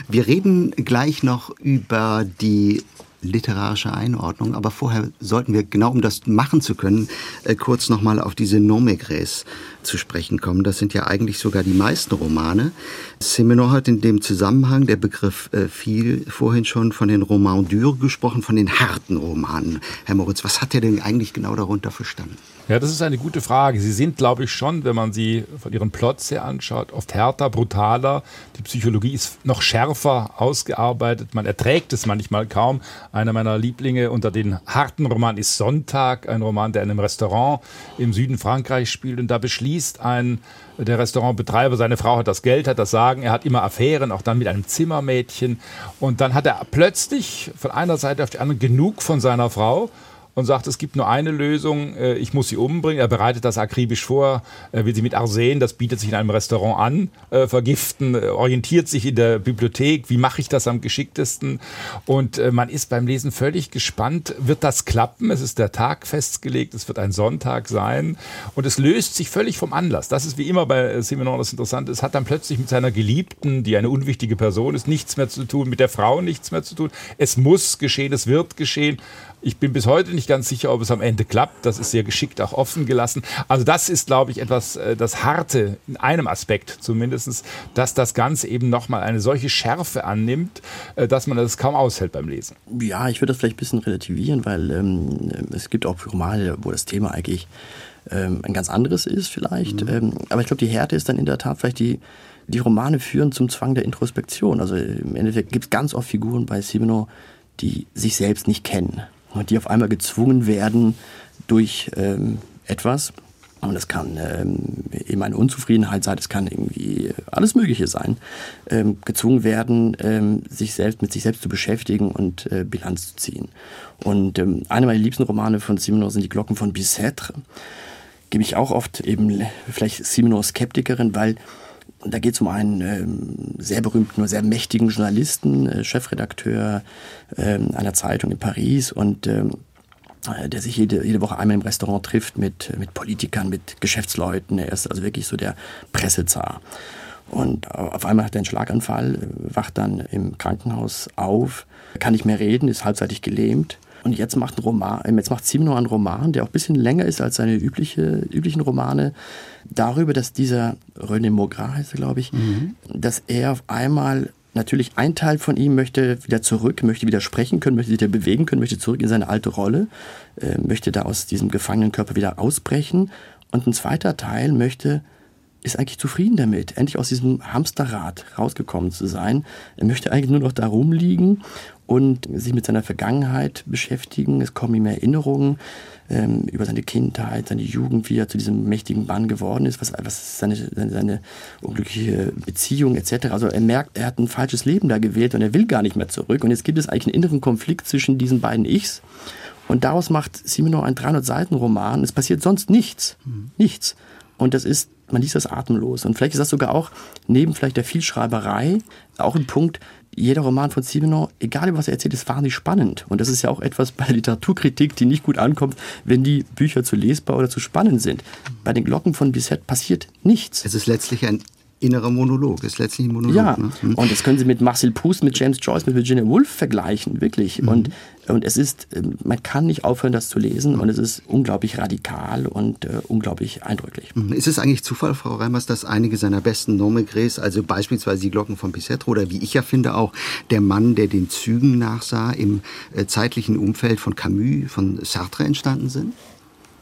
Wir reden gleich noch über die literarische Einordnung. Aber vorher sollten wir, genau um das machen zu können, äh, kurz nochmal auf diese Nomegres zu sprechen kommen. Das sind ja eigentlich sogar die meisten Romane. Simenon hat in dem Zusammenhang, der Begriff äh, fiel vorhin schon von den Romans durs gesprochen, von den harten Romanen. Herr Moritz, was hat er denn eigentlich genau darunter verstanden? Ja, das ist eine gute Frage. Sie sind, glaube ich, schon, wenn man sie von ihren Plots her anschaut, oft härter, brutaler. Die Psychologie ist noch schärfer ausgearbeitet. Man erträgt es manchmal kaum. Einer meiner Lieblinge unter den harten Romanen ist Sonntag, ein Roman, der in einem Restaurant im Süden Frankreichs spielt. Und da beschließt ein der Restaurantbetreiber, seine Frau hat das Geld, hat das Sagen, er hat immer Affären, auch dann mit einem Zimmermädchen. Und dann hat er plötzlich von einer Seite auf die andere genug von seiner Frau und sagt, es gibt nur eine Lösung, äh, ich muss sie umbringen. Er bereitet das akribisch vor, will sie mit Arsen, das bietet sich in einem Restaurant an, äh, vergiften, äh, orientiert sich in der Bibliothek, wie mache ich das am geschicktesten? Und man ist beim Lesen völlig gespannt, wird das klappen? Es ist der Tag festgelegt, es wird ein Sonntag sein und es löst sich völlig vom Anlass. Das ist wie immer bei Simenon das Interessante. Es hat dann plötzlich mit seiner Geliebten, die eine unwichtige Person ist, nichts mehr zu tun, mit der Frau nichts mehr zu tun. Es muss geschehen, es wird geschehen. Ich bin bis heute nicht ganz sicher, ob es am Ende klappt. Das ist sehr geschickt auch offen gelassen. Also das ist, glaube ich, etwas, äh, das Harte in einem Aspekt zumindest, dass das Ganze eben nochmal eine solche Schärfe annimmt, äh, dass man das kaum aushält beim Lesen. Ja, ich würde das vielleicht ein bisschen relativieren, weil ähm, es gibt auch Romane, wo das Thema eigentlich ähm, ein ganz anderes ist vielleicht. Mhm. Ähm, aber ich glaube, die Härte ist dann in der Tat vielleicht die, die Romane führen zum Zwang der Introspektion. Also im Endeffekt gibt es ganz oft Figuren bei Simino, die sich selbst nicht kennen und die auf einmal gezwungen werden durch ähm, etwas. Und das kann ähm, eben eine Unzufriedenheit sein, das kann irgendwie alles Mögliche sein, ähm, gezwungen werden, ähm, sich selbst mit sich selbst zu beschäftigen und äh, Bilanz zu ziehen. Und ähm, eine meiner liebsten Romane von Simino sind die Glocken von Bicêtre. Gebe ich auch oft eben vielleicht Simino Skeptikerin, weil da geht es um einen ähm, sehr berühmten, sehr mächtigen Journalisten, äh, Chefredakteur ähm, einer Zeitung in Paris und ähm, äh, der sich jede, jede Woche einmal im Restaurant trifft mit, mit Politikern, mit Geschäftsleuten. Er ist also wirklich so der Pressezar. Und auf einmal hat er einen Schlaganfall, wacht dann im Krankenhaus auf, kann nicht mehr reden, ist halbseitig gelähmt und jetzt macht, ein Roman, äh, jetzt macht Simino einen Roman, der auch ein bisschen länger ist als seine übliche, üblichen Romane, darüber, dass dieser René Maugras heißt er, glaube ich, mhm. dass er auf einmal natürlich ein Teil von ihm möchte wieder zurück, möchte wieder sprechen können, möchte sich wieder bewegen können, möchte zurück in seine alte Rolle, äh, möchte da aus diesem gefangenen Körper wieder ausbrechen. Und ein zweiter Teil möchte ist eigentlich zufrieden damit, endlich aus diesem Hamsterrad rausgekommen zu sein. Er möchte eigentlich nur noch da rumliegen und sich mit seiner Vergangenheit beschäftigen. Es kommen ihm Erinnerungen ähm, über seine Kindheit, seine Jugend, wie er zu diesem mächtigen Mann geworden ist, was, was seine, seine, seine unglückliche Beziehung etc. Also er merkt, er hat ein falsches Leben da gewählt und er will gar nicht mehr zurück. Und jetzt gibt es eigentlich einen inneren Konflikt zwischen diesen beiden Ichs. Und daraus macht Simino ein 300-Seiten-Roman. Es passiert sonst nichts. Mhm. Nichts. Und das ist, man liest das atemlos. Und vielleicht ist das sogar auch neben vielleicht der Vielschreiberei auch ein Punkt, jeder Roman von Simenon, egal was er erzählt, ist wahnsinnig spannend. Und das ist ja auch etwas bei Literaturkritik, die nicht gut ankommt, wenn die Bücher zu lesbar oder zu spannend sind. Bei den Glocken von Bisset passiert nichts. Es ist letztlich ein innerer Monolog, ist letztlich ein Monolog. Ja, ne? mhm. und das können Sie mit Marcel Proust, mit James Joyce, mit Virginia Woolf vergleichen, wirklich. Mhm. Und, und es ist, ähm, man kann nicht aufhören, das zu lesen und es ist unglaublich radikal und äh, unglaublich eindrücklich. Mhm. Ist es eigentlich Zufall, Frau Reimers, dass einige seiner besten Nomegres, also beispielsweise die Glocken von Picetro oder wie ich ja finde auch der Mann, der den Zügen nachsah, im äh, zeitlichen Umfeld von Camus, von Sartre entstanden sind?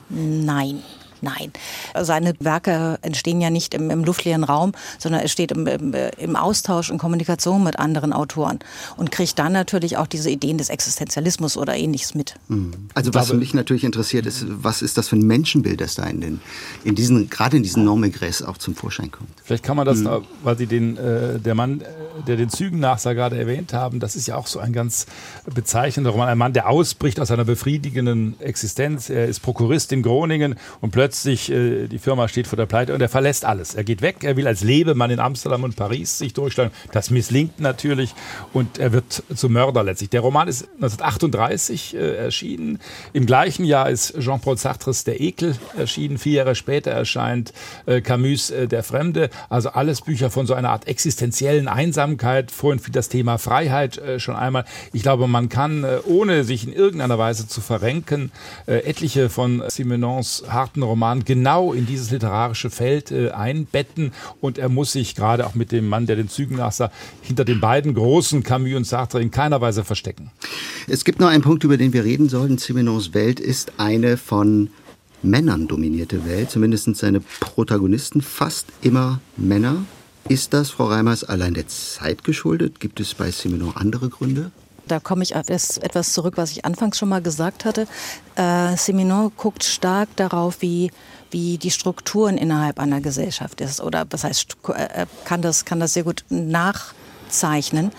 Nein. Nein, seine Werke entstehen ja nicht im, im luftleeren Raum, sondern er steht im, im, im, Austausch und Kommunikation mit anderen Autoren und kriegt dann natürlich auch diese Ideen des Existenzialismus oder ähnliches mit. Mhm. Also was mich natürlich interessiert ist, was ist das für ein Menschenbild, das da in den, in diesen, gerade in diesen Normegräs auch zum Vorschein kommt? Vielleicht kann man das, mhm. weil Sie den, äh, der Mann, äh, der den Zügen nachsah, gerade erwähnt haben, das ist ja auch so ein ganz bezeichnender Roman. Ein Mann, der ausbricht aus einer befriedigenden Existenz. Er ist Prokurist in Groningen und plötzlich plötzlich, äh, die Firma steht vor der Pleite und er verlässt alles. Er geht weg, er will als Lebemann in Amsterdam und Paris sich durchstellen. Das misslingt natürlich und er wird zum Mörder letztlich. Der Roman ist 1938 äh, erschienen. Im gleichen Jahr ist Jean-Paul Sartres Der Ekel erschienen. Vier Jahre später erscheint äh, Camus äh, Der Fremde. Also alles Bücher von so einer Art existenziellen Einsamkeit. Vorhin fiel das Thema Freiheit äh, schon einmal. Ich glaube, man kann, äh, ohne sich in irgendeiner Weise zu verrenken, etliche von Simenons harten Romanen Roman genau in dieses literarische Feld äh, einbetten und er muss sich gerade auch mit dem Mann, der den Zügen nachsah, hinter den beiden großen Camus und Sartre in keiner Weise verstecken. Es gibt noch einen Punkt, über den wir reden sollten. Simenons Welt ist eine von Männern dominierte Welt, zumindest seine Protagonisten fast immer Männer. Ist das, Frau Reimers, allein der Zeit geschuldet? Gibt es bei Simenon andere Gründe? Da komme ich auf etwas zurück, was ich anfangs schon mal gesagt hatte. Äh, Seminon guckt stark darauf, wie, wie die Strukturen innerhalb einer Gesellschaft ist. Oder was heißt, äh, kann das, kann das sehr gut nachzeichnen.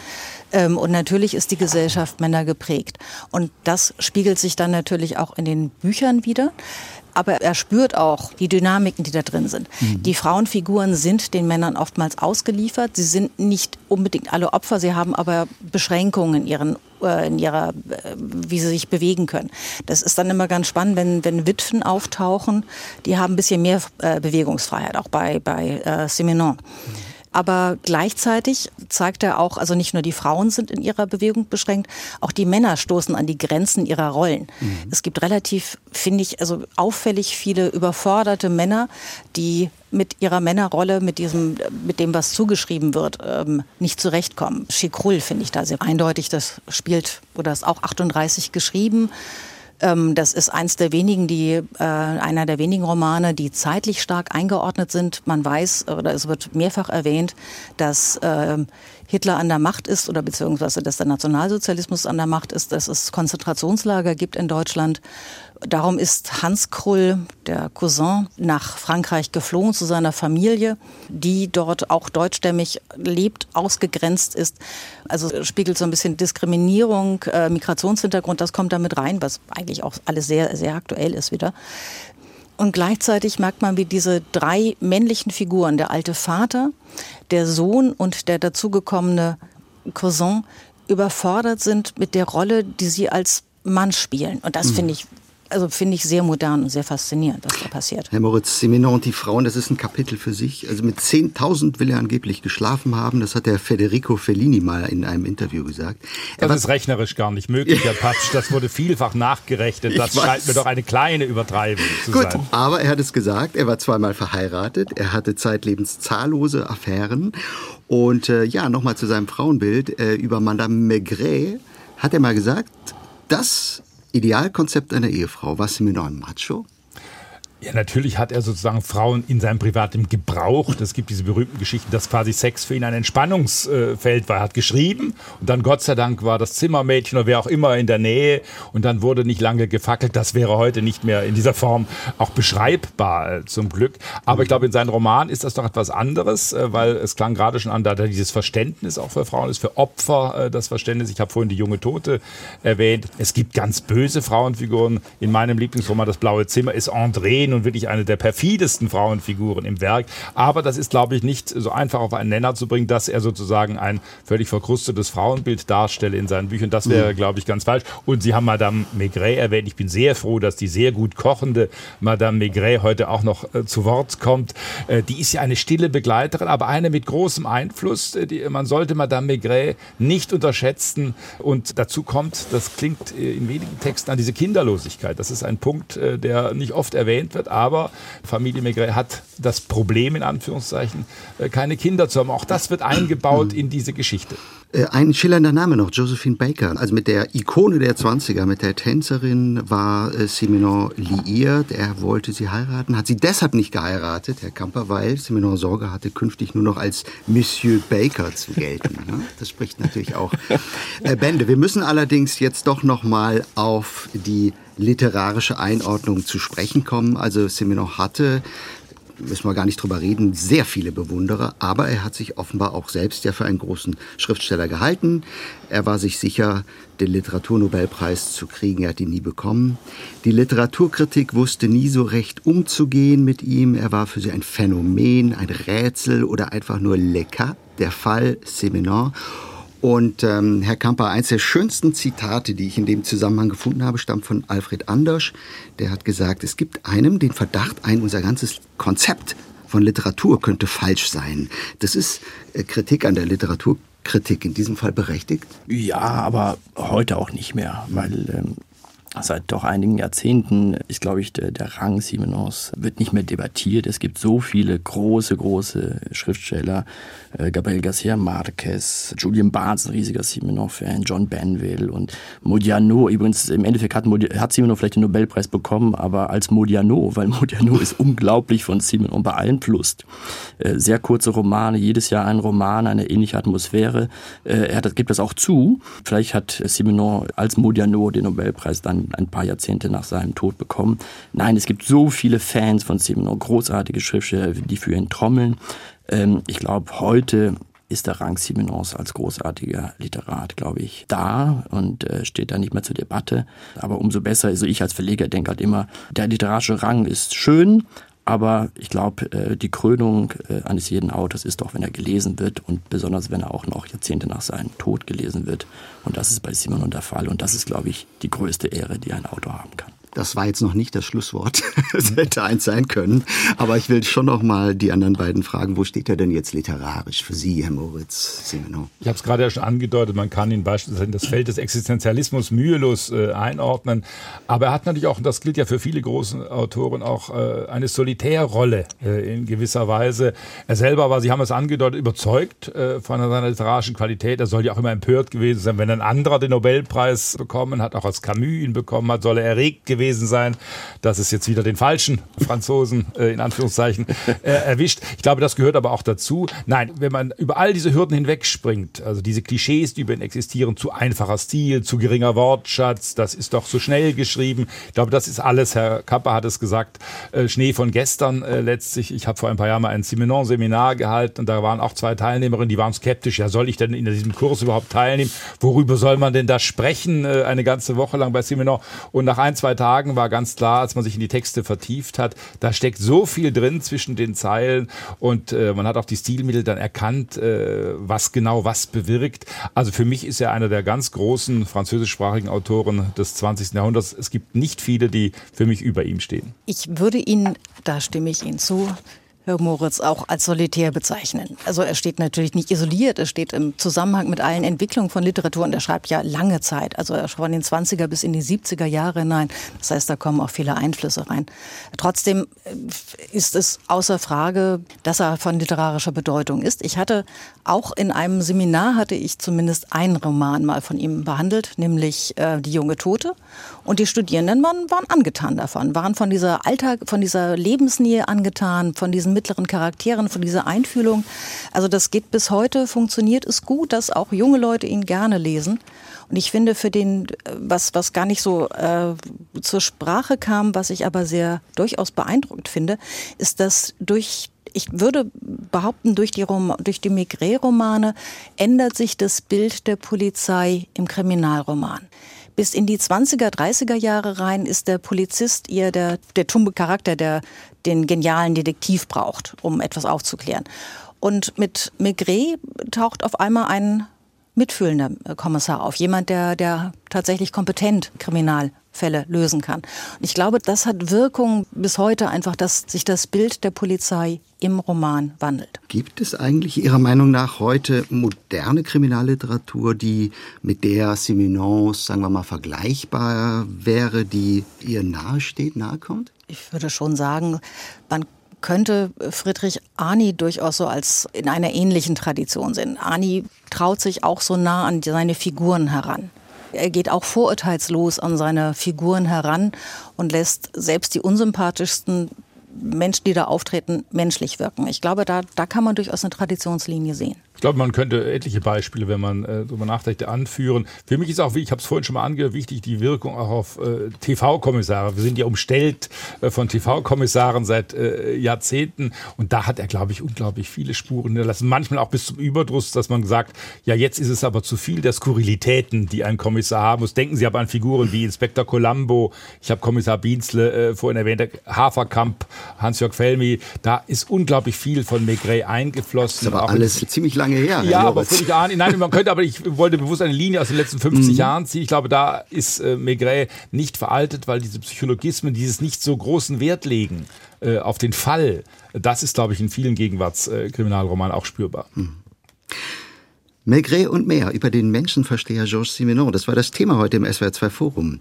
Ähm, und natürlich ist die Gesellschaft Männer geprägt. Und das spiegelt sich dann natürlich auch in den Büchern wieder aber er spürt auch die Dynamiken, die da drin sind. Mhm. Die Frauenfiguren sind den Männern oftmals ausgeliefert. Sie sind nicht unbedingt alle Opfer, sie haben aber Beschränkungen in ihren äh, in ihrer, äh, wie sie sich bewegen können. Das ist dann immer ganz spannend, wenn, wenn Witwen auftauchen, die haben ein bisschen mehr äh, Bewegungsfreiheit, auch bei, bei äh, Simenon. Mhm. Aber gleichzeitig zeigt er auch, also nicht nur die Frauen sind in ihrer Bewegung beschränkt, auch die Männer stoßen an die Grenzen ihrer Rollen. Mhm. Es gibt relativ, finde ich, also auffällig viele überforderte Männer, die mit ihrer Männerrolle, mit diesem, mit dem, was zugeschrieben wird, ähm, nicht zurechtkommen. Schikrul finde ich da sehr eindeutig. Das spielt oder ist auch 38 geschrieben. Ähm, das ist eins der wenigen, die, äh, einer der wenigen Romane, die zeitlich stark eingeordnet sind. Man weiß, oder es wird mehrfach erwähnt, dass äh, Hitler an der Macht ist oder beziehungsweise dass der Nationalsozialismus an der Macht ist, dass es Konzentrationslager gibt in Deutschland. Darum ist Hans Krull, der Cousin, nach Frankreich geflohen zu seiner Familie, die dort auch deutschstämmig lebt, ausgegrenzt ist. Also spiegelt so ein bisschen Diskriminierung, äh, Migrationshintergrund, das kommt da mit rein, was eigentlich auch alles sehr, sehr aktuell ist wieder. Und gleichzeitig merkt man, wie diese drei männlichen Figuren, der alte Vater, der Sohn und der dazugekommene Cousin, überfordert sind mit der Rolle, die sie als Mann spielen. Und das mhm. finde ich also finde ich sehr modern und sehr faszinierend, was da passiert. Herr Moritz Simenon und die Frauen, das ist ein Kapitel für sich. Also mit 10.000 will er angeblich geschlafen haben. Das hat der Federico Fellini mal in einem Interview gesagt. Das ist rechnerisch gar nicht möglich, Herr Patsch. Das wurde vielfach nachgerechnet. Das scheint mir doch eine kleine Übertreibung zu Gut, sein. aber er hat es gesagt. Er war zweimal verheiratet. Er hatte zeitlebens zahllose Affären. Und äh, ja, nochmal zu seinem Frauenbild. Äh, über Madame Maigret hat er mal gesagt, das Idealkonzept einer Ehefrau. Was mir noch ein Macho? Ja, natürlich hat er sozusagen Frauen in seinem Privatleben gebraucht. Es gibt diese berühmten Geschichten, dass quasi Sex für ihn ein Entspannungsfeld war. Er hat geschrieben und dann Gott sei Dank war das Zimmermädchen oder wer auch immer in der Nähe und dann wurde nicht lange gefackelt. Das wäre heute nicht mehr in dieser Form auch beschreibbar zum Glück. Aber ich glaube, in seinem Roman ist das doch etwas anderes, äh, weil es klang gerade schon an, da dieses Verständnis auch für Frauen ist, für Opfer äh, das Verständnis. Ich habe vorhin die junge Tote erwähnt. Es gibt ganz böse Frauenfiguren. In meinem Lieblingsroman Das blaue Zimmer ist André nun wirklich eine der perfidesten Frauenfiguren im Werk. Aber das ist, glaube ich, nicht so einfach auf einen Nenner zu bringen, dass er sozusagen ein völlig verkrustetes Frauenbild darstelle in seinen Büchern. Das wäre, mhm. glaube ich, ganz falsch. Und Sie haben Madame Maigret erwähnt. Ich bin sehr froh, dass die sehr gut kochende Madame Maigret heute auch noch äh, zu Wort kommt. Äh, die ist ja eine stille Begleiterin, aber eine mit großem Einfluss. Äh, die, man sollte Madame Maigret nicht unterschätzen. Und dazu kommt, das klingt äh, in wenigen Texten an diese Kinderlosigkeit. Das ist ein Punkt, äh, der nicht oft erwähnt wird wird. Aber Familie Maigret hat das Problem, in Anführungszeichen, äh, keine Kinder zu haben. Auch das wird eingebaut in diese Geschichte. Äh, ein schillernder Name noch, Josephine Baker. Also mit der Ikone der 20er, mit der Tänzerin war äh, Simenon liiert. Er wollte sie heiraten, hat sie deshalb nicht geheiratet, Herr Kamper, weil Simenon Sorge hatte, künftig nur noch als Monsieur Baker zu gelten. Ne? Das spricht natürlich auch Bände. Wir müssen allerdings jetzt doch noch mal auf die literarische Einordnung zu sprechen kommen. Also Simenon hatte müssen wir gar nicht drüber reden, sehr viele Bewunderer, aber er hat sich offenbar auch selbst ja für einen großen Schriftsteller gehalten. Er war sich sicher, den Literaturnobelpreis zu kriegen, er hat ihn nie bekommen. Die Literaturkritik wusste nie so recht umzugehen mit ihm, er war für sie ein Phänomen, ein Rätsel oder einfach nur lecker, der Fall Simenon. Und ähm, Herr Kamper, eines der schönsten Zitate, die ich in dem Zusammenhang gefunden habe, stammt von Alfred Andersch. Der hat gesagt, es gibt einem den Verdacht ein, unser ganzes Konzept von Literatur könnte falsch sein. Das ist äh, Kritik an der Literaturkritik in diesem Fall berechtigt? Ja, aber heute auch nicht mehr, weil ähm, Seit doch einigen Jahrzehnten ist, glaube ich, der, der Rang Simenons wird nicht mehr debattiert. Es gibt so viele große, große Schriftsteller. Äh, Gabriel Garcia Marquez, Julian Barnes, ein riesiger Simenon-Fan, John Banville und Modiano. Übrigens, im Endeffekt hat, Modi hat Simenon vielleicht den Nobelpreis bekommen, aber als Modiano, weil Modiano ist unglaublich von Simenon beeinflusst. Äh, sehr kurze Romane, jedes Jahr ein Roman, eine ähnliche Atmosphäre. Äh, er hat, gibt das auch zu. Vielleicht hat Simenon als Modiano den Nobelpreis dann ein paar Jahrzehnte nach seinem Tod bekommen. Nein, es gibt so viele Fans von Simenon, großartige Schriftsteller, die für ihn trommeln. Ähm, ich glaube, heute ist der Rang Simenons als großartiger Literat, glaube ich, da und äh, steht da nicht mehr zur Debatte. Aber umso besser, also ich als Verleger denke halt immer, der literarische Rang ist schön, aber ich glaube, äh, die Krönung äh, eines jeden Autors ist doch, wenn er gelesen wird und besonders, wenn er auch noch Jahrzehnte nach seinem Tod gelesen wird. Und das ist bei Simon der Fall. Und das ist, glaube ich, die größte Ehre, die ein Autor haben kann. Das war jetzt noch nicht das Schlusswort. Es hätte eins sein können. Aber ich will schon noch mal die anderen beiden fragen. Wo steht er denn jetzt literarisch für Sie, Herr Moritz Simenon? Ich habe es gerade ja schon angedeutet, man kann ihn beispielsweise in das Feld des Existenzialismus mühelos äh, einordnen. Aber er hat natürlich auch, und das gilt ja für viele große Autoren, auch äh, eine Solitärrolle äh, in gewisser Weise. Er selber war, Sie haben es angedeutet, überzeugt äh, von seiner literarischen Qualität. Er soll ja auch immer empört gewesen sein, wenn ein anderer den Nobelpreis bekommen hat, auch als Camus ihn bekommen hat, soll er erregt gewesen sein, dass es jetzt wieder den falschen Franzosen äh, in Anführungszeichen äh, erwischt. Ich glaube, das gehört aber auch dazu. Nein, wenn man über all diese Hürden hinwegspringt, also diese Klischees, die über ihn existieren, zu einfacher Stil, zu geringer Wortschatz, das ist doch so schnell geschrieben. Ich glaube, das ist alles, Herr Kapper hat es gesagt, äh, Schnee von gestern äh, letztlich. Ich habe vor ein paar Jahren mal ein Simenon-Seminar gehalten und da waren auch zwei Teilnehmerinnen, die waren skeptisch. Ja, soll ich denn in diesem Kurs überhaupt teilnehmen? Worüber soll man denn da sprechen? Äh, eine ganze Woche lang bei Simenon. Und nach ein, zwei Tagen war ganz klar, als man sich in die Texte vertieft hat, da steckt so viel drin zwischen den Zeilen und äh, man hat auch die Stilmittel dann erkannt, äh, was genau was bewirkt. Also für mich ist er einer der ganz großen französischsprachigen Autoren des 20. Jahrhunderts. Es gibt nicht viele, die für mich über ihm stehen. Ich würde ihn, da stimme ich Ihnen zu, Herr Moritz, auch als solitär bezeichnen. Also er steht natürlich nicht isoliert, er steht im Zusammenhang mit allen Entwicklungen von Literatur und er schreibt ja lange Zeit, also von den 20er bis in die 70er Jahre hinein. Das heißt, da kommen auch viele Einflüsse rein. Trotzdem äh, ist es außer Frage, dass er von literarischer Bedeutung ist. Ich hatte auch in einem Seminar hatte ich zumindest einen Roman mal von ihm behandelt, nämlich äh, Die junge Tote. Und die Studierenden waren, waren angetan davon, waren von dieser Alltag, von dieser Lebensnähe angetan, von diesen mittleren Charakteren, von dieser Einfühlung. Also das geht bis heute, funktioniert es gut, dass auch junge Leute ihn gerne lesen. Und ich finde für den, was, was gar nicht so äh, zur Sprache kam, was ich aber sehr durchaus beeindruckt finde, ist, dass durch ich würde behaupten, durch die, Rom durch die Migré-Romane ändert sich das Bild der Polizei im Kriminalroman. Bis in die 20er, 30er Jahre rein ist der Polizist eher der, der tumbe Charakter, der den genialen Detektiv braucht, um etwas aufzuklären. Und mit Maigret taucht auf einmal ein mitfühlender Kommissar auf. Jemand, der, der tatsächlich kompetent Kriminalfälle lösen kann. Und ich glaube, das hat Wirkung bis heute einfach, dass sich das Bild der Polizei im Roman wandelt. Gibt es eigentlich Ihrer Meinung nach heute moderne Kriminalliteratur, die mit der Simenons, sagen wir mal, vergleichbar wäre, die ihr nahesteht, nahekommt? Ich würde schon sagen, man könnte Friedrich Arni durchaus so als in einer ähnlichen Tradition sehen. Arni traut sich auch so nah an seine Figuren heran. Er geht auch vorurteilslos an seine Figuren heran und lässt selbst die unsympathischsten Menschen, die da auftreten, menschlich wirken. Ich glaube, da, da kann man durchaus eine Traditionslinie sehen. Ich glaube, man könnte etliche Beispiele, wenn man äh, darüber nachdenkt, anführen. Für mich ist auch, ich habe es vorhin schon mal angehört, wichtig die Wirkung auch auf äh, TV-Kommissare. Wir sind ja umstellt äh, von TV-Kommissaren seit äh, Jahrzehnten und da hat er, glaube ich, unglaublich viele Spuren hinterlassen. Manchmal auch bis zum Überdruss, dass man sagt, ja, jetzt ist es aber zu viel der Skurrilitäten, die ein Kommissar haben muss. Denken Sie aber an Figuren wie Inspektor Colombo, ich habe Kommissar Bienzle äh, vorhin erwähnt, Haferkamp, Hans-Jörg Felmi. Da ist unglaublich viel von Maigret eingeflossen. Das ist aber alles ziemlich lang lange her. Ja, aber völlig ahnen. Nein, man könnte, aber ich wollte bewusst eine Linie aus den letzten 50 mhm. Jahren ziehen. Ich glaube, da ist äh, Maigret nicht veraltet, weil diese Psychologismen, dieses nicht so großen Wert legen äh, auf den Fall, das ist, glaube ich, in vielen Gegenwartskriminalromanen auch spürbar. Mhm. Maigret und mehr über den Menschenversteher Georges Simenon. Das war das Thema heute im SWR2 Forum.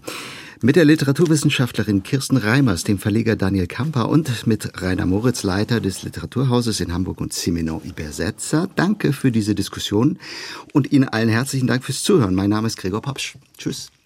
Mit der Literaturwissenschaftlerin Kirsten Reimers, dem Verleger Daniel Kamper und mit Rainer Moritz, Leiter des Literaturhauses in Hamburg und Simenon Übersetzer. Danke für diese Diskussion und Ihnen allen herzlichen Dank fürs Zuhören. Mein Name ist Gregor Papsch. Tschüss.